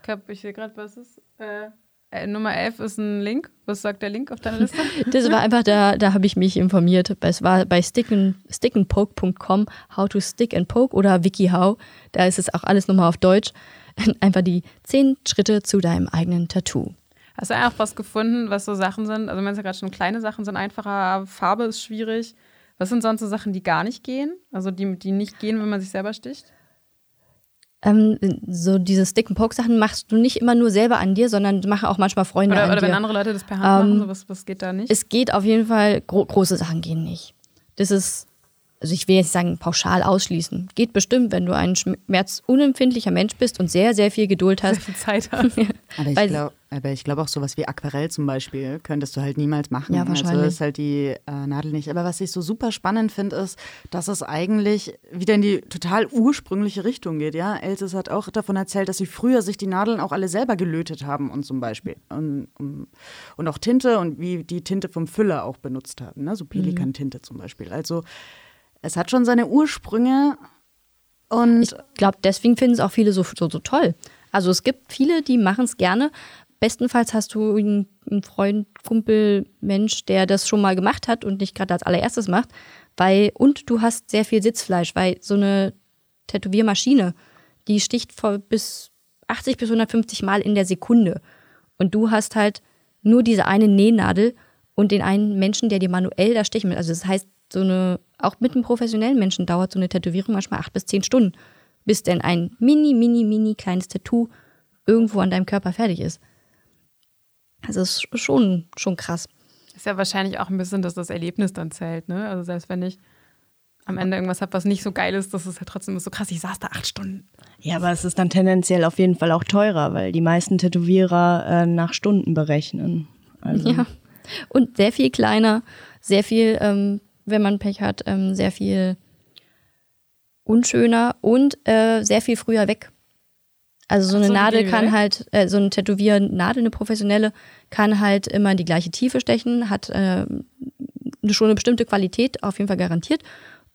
Ich glaube, ich sehe gerade, was ist. Äh, äh, Nummer 11 ist ein Link. Was sagt der Link auf deiner *laughs* Liste? Das war einfach, da, da habe ich mich informiert. Es war bei stickand, stickandpoke.com, how to stick and poke oder WikiHow. Da ist es auch alles nochmal auf Deutsch. *laughs* Einfach die zehn Schritte zu deinem eigenen Tattoo. Hast du einfach was gefunden, was so Sachen sind? Also, meinst ja gerade schon, kleine Sachen sind einfacher, Farbe ist schwierig. Was sind sonst so Sachen, die gar nicht gehen? Also, die, die nicht gehen, wenn man sich selber sticht? Ähm, so diese Stick-and-Poke-Sachen machst du nicht immer nur selber an dir, sondern machen auch manchmal Freunde oder, an oder dir. wenn andere Leute das per Hand Ähm, machen, so was, was geht da nicht? Es geht auf jeden Fall, gro große Sachen gehen nicht. Das ist, also ich will jetzt sagen, pauschal ausschließen. Geht bestimmt, wenn du ein schmerzunempfindlicher Mensch bist und sehr, sehr viel Geduld hast. Sehr viel Zeit *laughs* hast. Aber ich glaube aber ich glaub auch sowas wie Aquarell zum Beispiel könntest du halt niemals machen. Ja, Also wahrscheinlich. ist halt die äh, Nadel nicht. Aber was ich so super spannend finde, ist, dass es eigentlich wieder in die total ursprüngliche Richtung geht. Ja, Elsis hat auch davon erzählt, dass sie früher sich die Nadeln auch alle selber gelötet haben und zum Beispiel. Und, um, und auch Tinte und wie die Tinte vom Füller auch benutzt haben. Ne? So Pelikantinte zum Beispiel. Also es hat schon seine Ursprünge. Und Ich glaube, deswegen finden es auch viele so, so, so toll. Also es gibt viele, die machen es gerne. Bestenfalls hast du einen, einen Freund, Kumpel, Mensch, der das schon mal gemacht hat und nicht gerade als allererstes macht. Weil, und du hast sehr viel Sitzfleisch, weil so eine Tätowiermaschine, die sticht vor bis 80 bis 150 Mal in der Sekunde. Und du hast halt nur diese eine Nähnadel und den einen Menschen, der dir manuell da stechen will. Also das heißt, so eine, auch mit einem professionellen Menschen dauert so eine Tätowierung manchmal acht bis zehn Stunden, bis denn ein mini, mini, mini kleines Tattoo irgendwo an deinem Körper fertig ist. Also es ist schon, schon krass. Ist ja wahrscheinlich auch ein bisschen, dass das Erlebnis dann zählt, ne? Also selbst wenn ich am Ende irgendwas habe, was nicht so geil ist, das ist halt trotzdem so krass, ich saß da acht Stunden. Ja, aber es ist dann tendenziell auf jeden Fall auch teurer, weil die meisten Tätowierer äh, nach Stunden berechnen. Also, Ja. Und sehr viel kleiner, sehr viel, ähm, wenn man Pech hat, ähm, sehr viel unschöner und äh, sehr viel früher weg. Also so Ach eine so, Nadel gehen kann halt, äh, so eine Tätowiernadel, eine professionelle, kann halt immer in die gleiche Tiefe stechen, hat äh, eine- schon eine bestimmte Qualität, auf jeden Fall garantiert.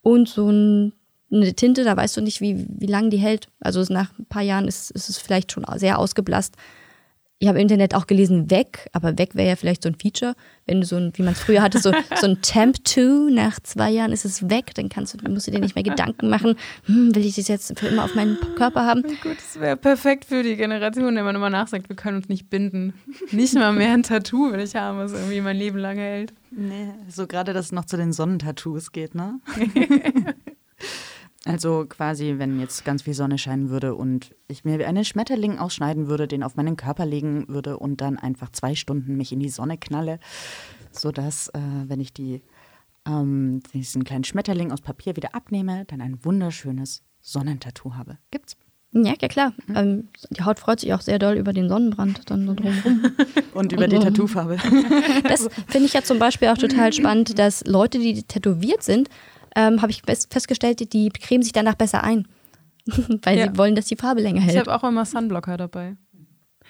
Und so ein, eine Tinte, da weißt du nicht, wie, wie lange die hält. Also nach ein paar Jahren ist, ist es vielleicht schon sehr ausgeblasst. Ich habe im Internet auch gelesen, weg, aber weg wäre ja vielleicht so ein Feature, wenn du so ein, wie man es früher hatte, so, *laughs* so ein Temp 2, nach zwei Jahren ist es weg, dann kannst du, musst du dir nicht mehr Gedanken machen, hm, will ich das jetzt für immer auf meinen Körper haben? Gut, das wäre perfekt für die Generation, der man immer nachsagt, wir können uns nicht binden. Nicht mal mehr ein Tattoo will ich haben, was irgendwie mein Leben lang hält. Nee, so gerade, dass es noch zu den Sonnentattoos geht, ne? *laughs* also quasi, wenn jetzt ganz viel Sonne scheinen würde und ich mir einen Schmetterling ausschneiden würde, den auf meinen Körper legen würde und dann einfach zwei Stunden mich in die Sonne knalle, sodass, äh, wenn ich die, ähm, diesen kleinen Schmetterling aus Papier wieder abnehme, dann ein wunderschönes Sonnentattoo habe. Gibt's. Ja, ja klar. Ähm, die Haut freut sich auch sehr doll über den Sonnenbrand dann so drumherum. *laughs* Und über die Tattoofarbe. Das finde ich ja zum Beispiel auch total spannend, dass Leute, die tätowiert sind, ähm, habe ich fest- festgestellt, die cremen sich danach besser ein. *laughs* Weil Ja. sie wollen, dass die Farbe länger Ich hält. habe auch immer Sunblocker dabei.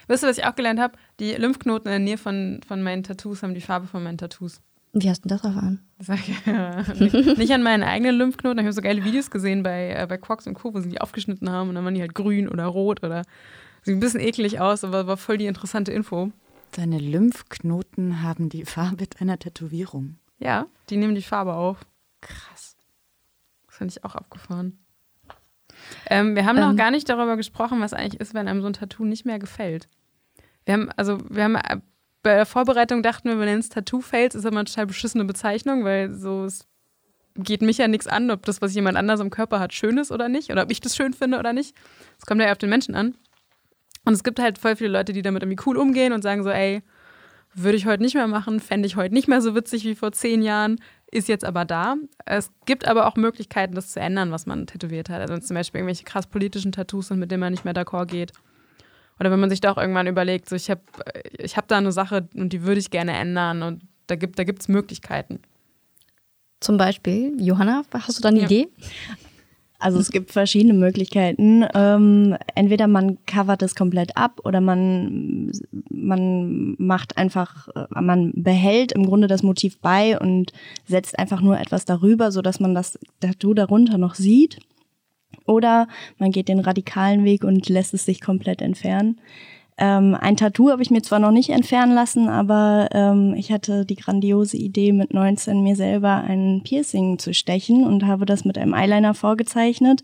Wisst ihr, was ich auch gelernt habe? Die Lymphknoten in der Nähe von, von meinen Tattoos haben die Farbe von meinen Tattoos. Wie hast du das erfahren? Sag ich, ja. nicht, nicht an meinen eigenen Lymphknoten. Ich habe so geile Videos gesehen bei, äh, bei Quox und Co., wo sie die aufgeschnitten haben und dann waren die halt grün oder rot oder sieht ein bisschen eklig aus, aber war voll die interessante Info. Deine Lymphknoten haben die Farbe deiner Tätowierung. Ja, die nehmen die Farbe auf. Krass. Das finde ich auch abgefahren. Ähm, wir haben noch Ähm. gar nicht darüber gesprochen, was eigentlich ist, wenn einem so ein Tattoo nicht mehr gefällt. Wir haben, also, wir haben äh, bei der Vorbereitung dachten wir, wir nennen es Tattoo-Fails, ist aber eine total beschissene Bezeichnung, weil so es geht mich ja nichts an, ob das, was jemand anders am Körper hat, schön ist oder nicht, oder ob ich das schön finde oder nicht. Es kommt ja auf den Menschen an. Und es gibt halt voll viele Leute, die damit irgendwie cool umgehen und sagen so, ey, würde ich heute nicht mehr machen, fände ich heute nicht mehr so witzig wie vor zehn Jahren, ist jetzt aber da. Es gibt aber auch Möglichkeiten, das zu ändern, was man tätowiert hat. Also wenn es zum Beispiel irgendwelche krass politischen Tattoos sind, mit denen man nicht mehr d'accord geht. Oder wenn man sich doch irgendwann überlegt, so ich habe ich hab da eine Sache und die würde ich gerne ändern und da gibt es da Möglichkeiten. Zum Beispiel, Johanna, hast du da eine Ja. Idee? Also es gibt verschiedene Möglichkeiten. Ähm, entweder man covert es komplett ab oder man, man macht einfach, äh, man behält im Grunde das Motiv bei und setzt einfach nur etwas darüber, sodass man das Tattoo darunter noch sieht. Oder man geht den radikalen Weg und lässt es sich komplett entfernen. Ähm, ein Tattoo habe ich mir zwar noch nicht entfernen lassen, aber ähm, ich hatte die grandiose Idee, mit 19 mir selber ein Piercing zu stechen und habe das mit einem Eyeliner vorgezeichnet.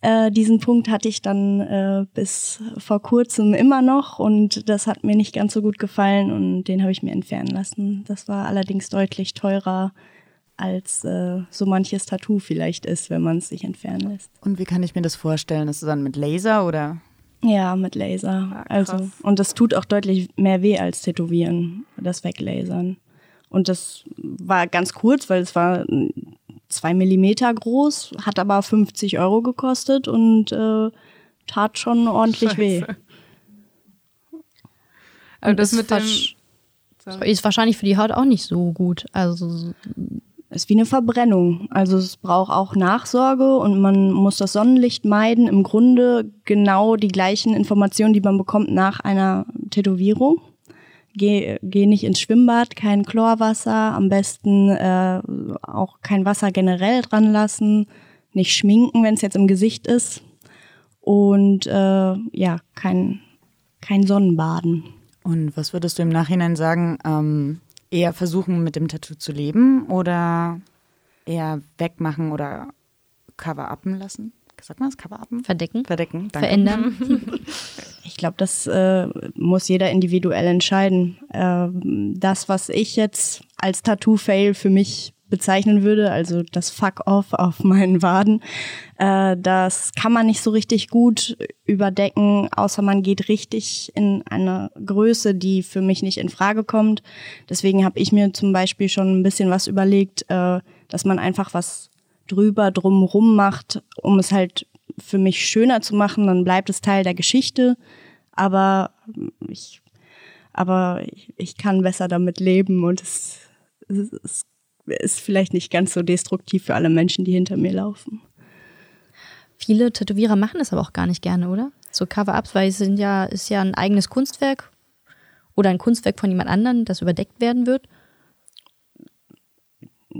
Äh, diesen Punkt hatte ich dann äh, bis vor kurzem immer noch und das hat mir nicht ganz so gut gefallen und den habe ich mir entfernen lassen. Das war allerdings deutlich teurer als äh, so manches Tattoo vielleicht ist, wenn man es sich entfernen lässt. Und wie kann ich mir das vorstellen? Ist es dann mit Laser oder? Ja, mit Laser. Ah, also und das tut auch deutlich mehr weh als Tätowieren, das Weglasern. Und das war ganz kurz, weil es war mm, zwei Millimeter groß, hat aber 50 Euro gekostet und äh, tat schon ordentlich weh. Scheiße. Aber das ist mit dem. Ist wahrscheinlich für die Haut auch nicht so gut. Also ist wie eine Verbrennung. Also es braucht auch Nachsorge und man muss das Sonnenlicht meiden. Im Grunde genau die gleichen Informationen, die man bekommt nach einer Tätowierung. Geh, geh nicht ins Schwimmbad, kein Chlorwasser, am besten äh, auch kein Wasser generell dran lassen, nicht schminken, wenn es jetzt im Gesicht ist und äh, ja, kein, kein Sonnenbaden. Und was würdest du im Nachhinein sagen? Ähm, eher versuchen, mit dem Tattoo zu leben oder eher wegmachen oder cover-uppen lassen? Sagt man das? Cover-uppen? verdecken, Verdecken. Danke. verändern. *laughs* Ich glaube, das äh, muss jeder individuell entscheiden. Ähm, das, was ich jetzt als Tattoo-Fail für mich bezeichnen würde, also das Fuck-off auf *laughs* meinen Waden, äh, das kann man nicht so richtig gut überdecken, außer man geht richtig in eine Größe, die für mich nicht in Frage kommt. Deswegen habe ich mir zum Beispiel schon ein bisschen was überlegt, äh, dass man einfach was drüber drumrum macht, um es halt für mich schöner zu machen, dann bleibt es Teil der Geschichte. Aber ich, aber ich kann besser damit leben und es, es, es ist vielleicht nicht ganz so destruktiv für alle Menschen, die hinter mir laufen. Viele Tätowierer machen das aber auch gar nicht gerne, oder? So Cover-ups, weil es sind ja, ist ja ein eigenes Kunstwerk oder ein Kunstwerk von jemand anderem, das überdeckt werden wird.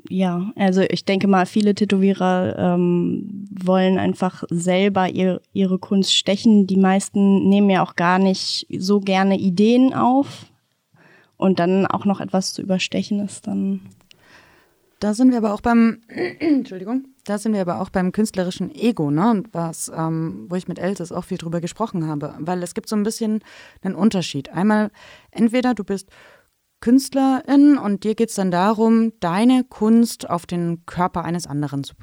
Ja, also ich denke mal, viele Tätowierer ähm, wollen einfach selber ihr, ihre Kunst stechen. Die meisten nehmen ja auch gar nicht so gerne Ideen auf. Und dann auch noch etwas zu überstechen ist dann. Da sind wir aber auch beim, *clears throat* Entschuldigung, da sind wir aber auch beim künstlerischen Ego, ne? Und was, ähm, wo ich mit Elses auch viel drüber gesprochen habe, weil es gibt so ein bisschen einen Unterschied. Einmal, entweder du bist Künstlerin und dir geht es dann darum, deine Kunst auf den Körper eines anderen zu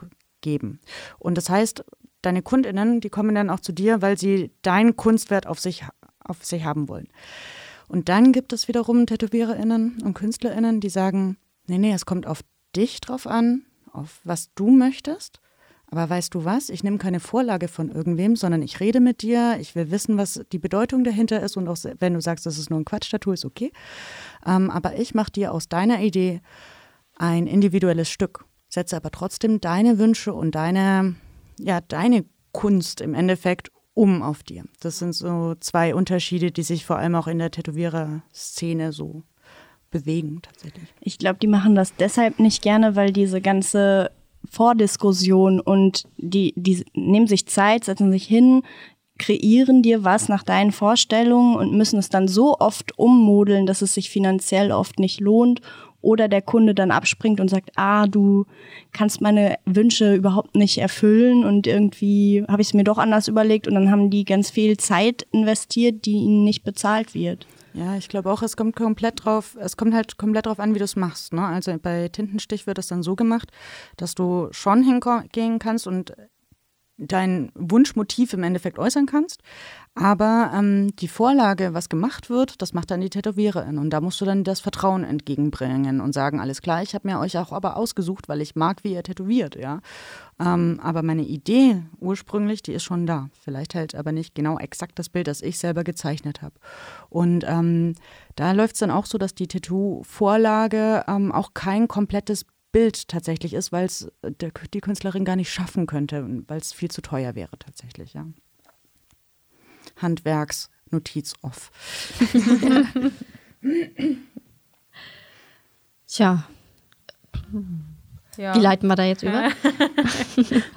geben. Und das heißt, deine KundInnen, die kommen dann auch zu dir, weil sie deinen Kunstwert auf sich, auf sich haben wollen. Und dann gibt es wiederum TätowiererInnen und KünstlerInnen, die sagen, nee, nee, es kommt auf dich drauf an, auf was du möchtest. Aber weißt du was? Ich nehme keine Vorlage von irgendwem, sondern ich rede mit dir. Ich will wissen, was die Bedeutung dahinter ist. Und auch wenn du sagst, das ist nur ein Quatsch-Tattoo, ist okay. Ähm, aber ich mache dir aus deiner Idee ein individuelles Stück. Setze aber trotzdem deine Wünsche und deine, ja, deine Kunst im Endeffekt um auf dir. Das sind so zwei Unterschiede, die sich vor allem auch in der Tätowierer-Szene so bewegen tatsächlich. Ich glaube, die machen das deshalb nicht gerne, weil diese ganze Vordiskussion und die, die nehmen sich Zeit, setzen sich hin, kreieren dir was nach deinen Vorstellungen und müssen es dann so oft ummodeln, dass es sich finanziell oft nicht lohnt oder der Kunde dann abspringt und sagt, ah, du kannst meine Wünsche überhaupt nicht erfüllen und irgendwie habe ich es mir doch anders überlegt und dann haben die ganz viel Zeit investiert, die ihnen nicht bezahlt wird. Ja, ich glaube auch, es kommt komplett drauf, es kommt halt komplett drauf an, wie du es machst. Ne? Also bei Tintenstich wird es dann so gemacht, dass du schon hingehen kannst und dein Wunschmotiv im Endeffekt äußern kannst. Aber ähm, die Vorlage, was gemacht wird, das macht dann die Tätowiererin. Und da musst du dann das Vertrauen entgegenbringen und sagen, alles klar, ich habe mir euch auch aber ausgesucht, weil ich mag, wie ihr tätowiert, ja. Ähm, aber meine Idee ursprünglich, die ist schon da. Vielleicht halt aber nicht genau exakt das Bild, das ich selber gezeichnet habe. Und ähm, da läuft es dann auch so, dass die Tattoo-Vorlage ähm, auch kein komplettes Bild tatsächlich ist, weil es die Künstlerin gar nicht schaffen könnte, weil es viel zu teuer wäre tatsächlich, ja. Handwerksnotiz off. *laughs* Tja, Ja. wie leiten wir da jetzt über? *laughs*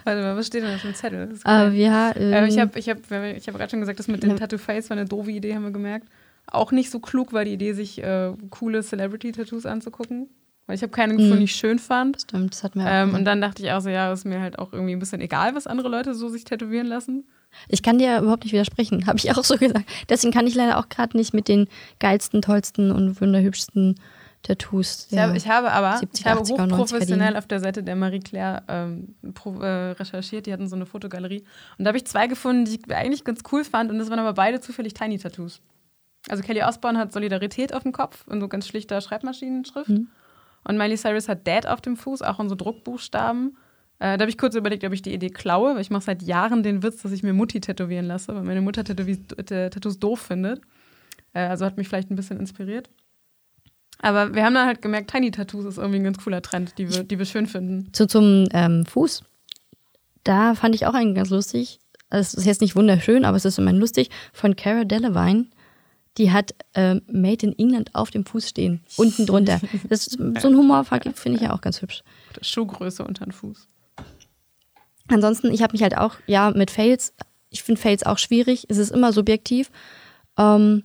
Warte mal, was steht denn auf dem Zettel? Ist äh, ja, ähm, äh, ich habe ich hab, ich hab gerade schon gesagt, das mit dem Ja. Tattoo-Face war eine doofe Idee, haben wir gemerkt. Auch nicht so klug war die Idee, sich äh, coole Celebrity-Tattoos anzugucken. Weil ich habe keine gefunden, die ich schön fand. Stimmt, das hat mir auch Ähm, und dann dachte ich auch so, ja, ist mir halt auch irgendwie ein bisschen egal, was andere Leute so sich tätowieren lassen. Ich kann dir überhaupt nicht widersprechen, *laughs* habe ich auch so gesagt. Deswegen kann ich leider auch gerade nicht mit den geilsten, tollsten und wunderhübschsten Tattoos. Ich, habe, ich habe aber 70er, ich habe 80er und 90er hochprofessionell auf der Seite der Marie Claire ähm, pro, äh, recherchiert. Die hatten so eine Fotogalerie. Und da habe ich zwei gefunden, die ich eigentlich ganz cool fand. Und das waren aber beide zufällig Tiny Tattoos. Also Kelly Osbourne hat Solidarität auf dem Kopf in so ganz schlichter Schreibmaschinenschrift. Mhm. Und Miley Cyrus hat Dad auf dem Fuß, auch in so Druckbuchstaben. Äh, da habe ich kurz überlegt, ob ich die Idee klaue, weil ich mache seit Jahren den Witz, dass ich mir Mutti tätowieren lasse, weil meine Mutter Tätowies, Tattoos doof findet. Äh, also hat mich vielleicht ein bisschen inspiriert. Aber wir haben dann halt gemerkt, Tiny Tattoos ist irgendwie ein ganz cooler Trend, die wir, die wir schön finden. Zu, zum ähm, Fuß. Da fand ich auch einen ganz lustig. Also, Es ist jetzt nicht wunderschön, aber es ist immerhin lustig. Von Cara Delevingne. Die hat ähm, Made in England auf dem Fuß stehen. Unten drunter. Das ist, so ein Humor finde ich ja auch ganz hübsch. Schuhgröße unter den Fuß. Ansonsten, ich habe mich halt auch, ja, mit Fails, ich finde Fails auch schwierig. Es ist immer subjektiv. Ähm,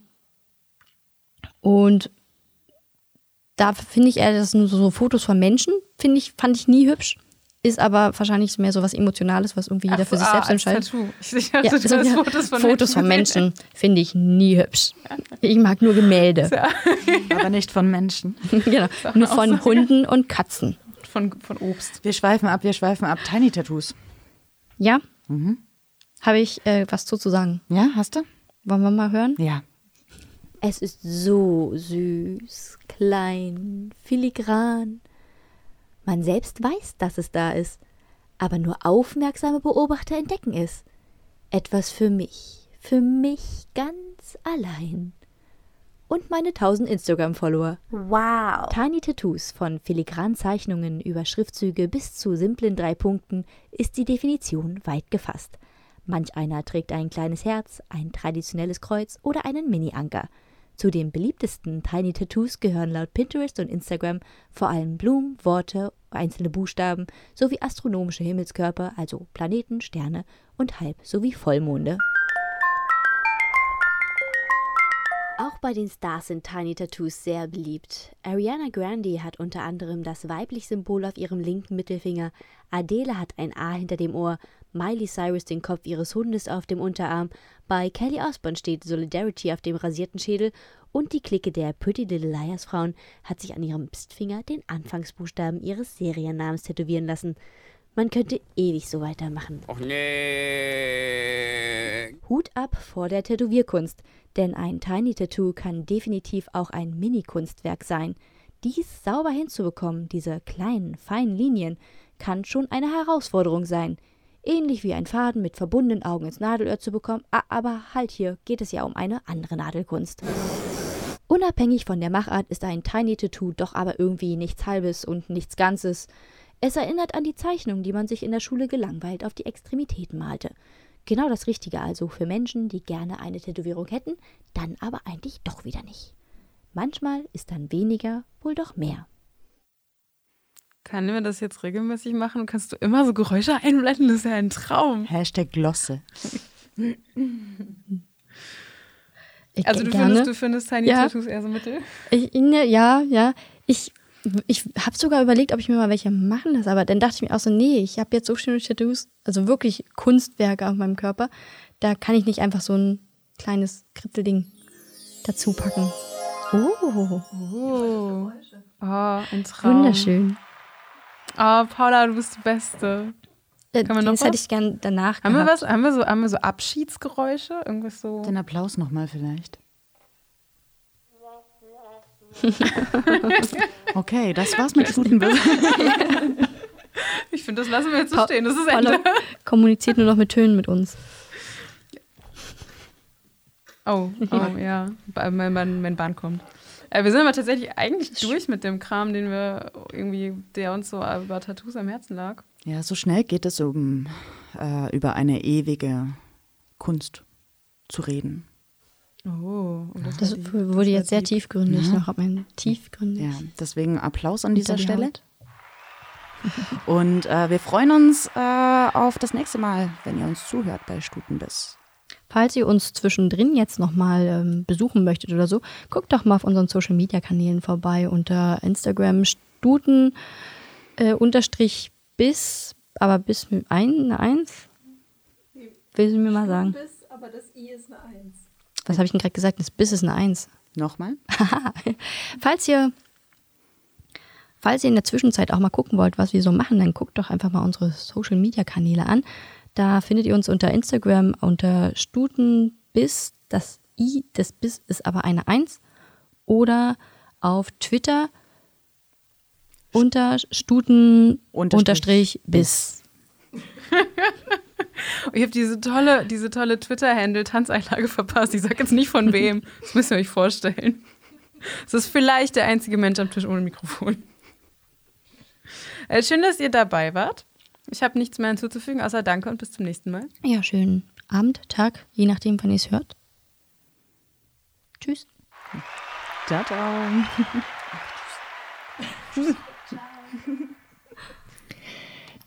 und da finde ich eher, dass nur so Fotos von Menschen, finde ich, fand ich nie hübsch. Ist aber wahrscheinlich mehr so was Emotionales, was irgendwie jeder Ach für so, sich ah, selbst entscheidet. Tattoo. Ich dachte, Ja, so, ja, Fotos von Fotos von Menschen Menschen finde ich nie hübsch. Ich mag nur Gemälde. *laughs* Aber nicht von Menschen. *laughs* genau. Nur von Aussage. Hunden und Katzen. Von, von Obst. Wir schweifen ab, wir schweifen ab. Tiny Tattoos. Ja? Mhm. Habe ich äh, was zu, zu sagen? Ja, hast du? Wollen wir mal hören? Ja. Es ist so süß, klein, filigran. Man selbst weiß, dass es da ist, aber nur aufmerksame Beobachter entdecken es. Etwas für mich, für mich ganz allein. Und meine 1000 Instagram-Follower. Wow. Tiny Tattoos von filigranen Zeichnungen über Schriftzüge bis zu simplen drei Punkten ist die Definition weit gefasst. Manch einer trägt ein kleines Herz, ein traditionelles Kreuz oder einen Mini-Anker. Zu den beliebtesten Tiny Tattoos gehören laut Pinterest und Instagram vor allem Blumen, Worte, einzelne Buchstaben sowie astronomische Himmelskörper, also Planeten, Sterne und Halb- sowie Vollmonde. Auch bei den Stars sind Tiny Tattoos sehr beliebt. Ariana Grande hat unter anderem das weibliche Symbol auf ihrem linken Mittelfinger, Adele hat ein A hinter dem Ohr, Miley Cyrus den Kopf ihres Hundes auf dem Unterarm, bei Kelly Osbourne steht Solidarity auf dem rasierten Schädel und die Clique der Pretty Little Liars Frauen hat sich an ihrem Pstfinger den Anfangsbuchstaben ihres Seriennamens tätowieren lassen. Man könnte ewig so weitermachen. Och nee. Hut ab vor der Tätowierkunst, denn ein Tiny Tattoo kann definitiv auch ein Mini-Kunstwerk sein. Dies sauber hinzubekommen, diese kleinen, feinen Linien, kann schon eine Herausforderung sein. Ähnlich wie ein Faden mit verbundenen Augen ins Nadelöhr zu bekommen, aber halt hier geht es ja um eine andere Nadelkunst. Unabhängig von der Machart ist ein Tiny Tattoo doch aber irgendwie nichts Halbes und nichts Ganzes. Es erinnert an die Zeichnung, die man sich in der Schule gelangweilt auf die Extremitäten malte. Genau das Richtige also für Menschen, die gerne eine Tätowierung hätten, dann aber eigentlich doch wieder nicht. Manchmal ist dann weniger wohl doch mehr. Können wir das jetzt regelmäßig machen? Kannst du immer so Geräusche einblenden? Das ist ja ein Traum. Hashtag Glosse. Ich Also du gerne. findest, du findest Tiny Ja. Tattoos eher so mittel? Ich, ne, ja, ja. Ich, ich habe sogar überlegt, ob ich mir mal welche machen lasse, aber dann dachte ich mir auch so, nee, ich habe jetzt so schöne Tattoos, also wirklich Kunstwerke auf meinem Körper, da kann ich nicht einfach so ein kleines Kritzelding dazu packen. Oh, Oh. Oh, ein Traum. wunderschön. Oh, Paula, du bist die Beste. Äh, wir noch das hätte ich gern danach Haben wir gehabt. was? Haben wir so, haben wir so Abschiedsgeräusche? Irgendwas so. Den Applaus nochmal vielleicht. *laughs* Okay, das war's mit Stutenbiss. *laughs* Ich finde, das lassen wir jetzt so Pa- stehen. Das ist Paula Ende. kommuniziert nur noch mit Tönen mit uns. Oh, oh ja. Mein, mein, mein Bahn kommt. Äh, wir sind aber tatsächlich eigentlich durch mit dem Kram, den wir irgendwie, der uns so über Tattoos am Herzen lag. Ja, so schnell geht es, um äh, über eine ewige Kunst zu reden. Oh, und Das die- wurde war jetzt sehr die- tiefgründig, Ja. noch einem tiefgründig. Ja, deswegen Applaus an dieser die Stelle. Haut. Und äh, wir freuen uns äh, auf das nächste Mal, wenn ihr uns zuhört bei Stutenbiss. Falls ihr uns zwischendrin jetzt nochmal ähm, besuchen möchtet oder so, guckt doch mal auf unseren Social Media Kanälen vorbei unter Instagram Stuten äh, unterstrich bis, aber bis mit ein, eine Eins. Willst du mir mal sagen? Bis, aber das I ist eine Eins. Was habe ich denn gerade gesagt? Das bis ist eine Eins. Nochmal? *laughs* falls ihr falls ihr in der Zwischenzeit auch mal gucken wollt, was wir so machen, dann guckt doch einfach mal unsere Social Media Kanäle an. Da findet ihr uns unter Instagram unter Stutenbiss. Das I des Biss ist aber eine Eins. Oder auf Twitter unter Stuten unterstrich Biss. *laughs* ich habe diese tolle, diese tolle Twitter-Handle-Tanzeinlage verpasst. Ich sage jetzt nicht von wem. Das müsst ihr euch vorstellen. Es ist vielleicht der einzige Mensch am Tisch ohne Mikrofon. Äh, schön, dass ihr dabei wart. Ich habe nichts mehr hinzuzufügen, außer Danke und bis zum nächsten Mal. Ja, schönen Abend, Tag, je nachdem, wann ihr es hört. Tschüss. Ciao, ciao. Tschüss. *laughs*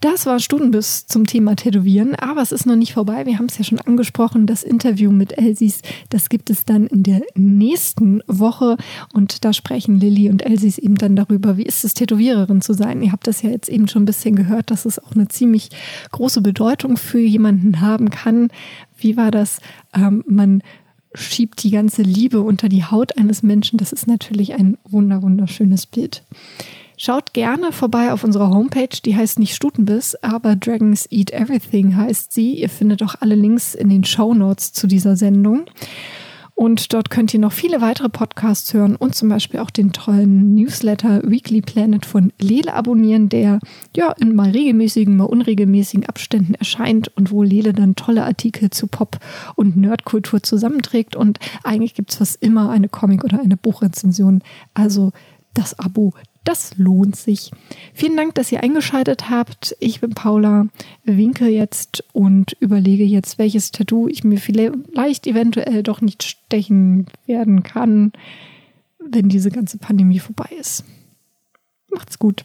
Das war Stundenbiss zum Thema Tätowieren, aber es ist noch nicht vorbei. Wir haben es ja schon angesprochen. Das Interview mit Elsis, das gibt es dann in der nächsten Woche. Und da sprechen Lilly und Elsis eben dann darüber, wie ist es, Tätowiererin zu sein. Ihr habt das ja jetzt eben schon ein bisschen gehört, dass es auch eine ziemlich große Bedeutung für jemanden haben kann. Wie war das? Ähm, man schiebt die ganze Liebe unter die Haut eines Menschen. Das ist natürlich ein wunder, wunderschönes Bild. Schaut gerne vorbei auf unserer Homepage, die heißt nicht Stutenbiss, aber Dragons Eat Everything heißt sie. Ihr findet auch alle Links in den Show Notes zu dieser Sendung. Und dort könnt ihr noch viele weitere Podcasts hören und zum Beispiel auch den tollen Newsletter Weekly Planet von Lele abonnieren, der ja in mal regelmäßigen, mal unregelmäßigen Abständen erscheint und wo Lele dann tolle Artikel zu Pop- und Nerdkultur zusammenträgt. Und eigentlich gibt es fast immer eine Comic- oder eine Buchrezension. Also das Abo, das lohnt sich. Vielen Dank, dass ihr eingeschaltet habt. Ich bin Paula, winke jetzt und überlege jetzt, welches Tattoo ich mir vielleicht eventuell doch nicht stechen werden kann, wenn diese ganze Pandemie vorbei ist. Macht's gut.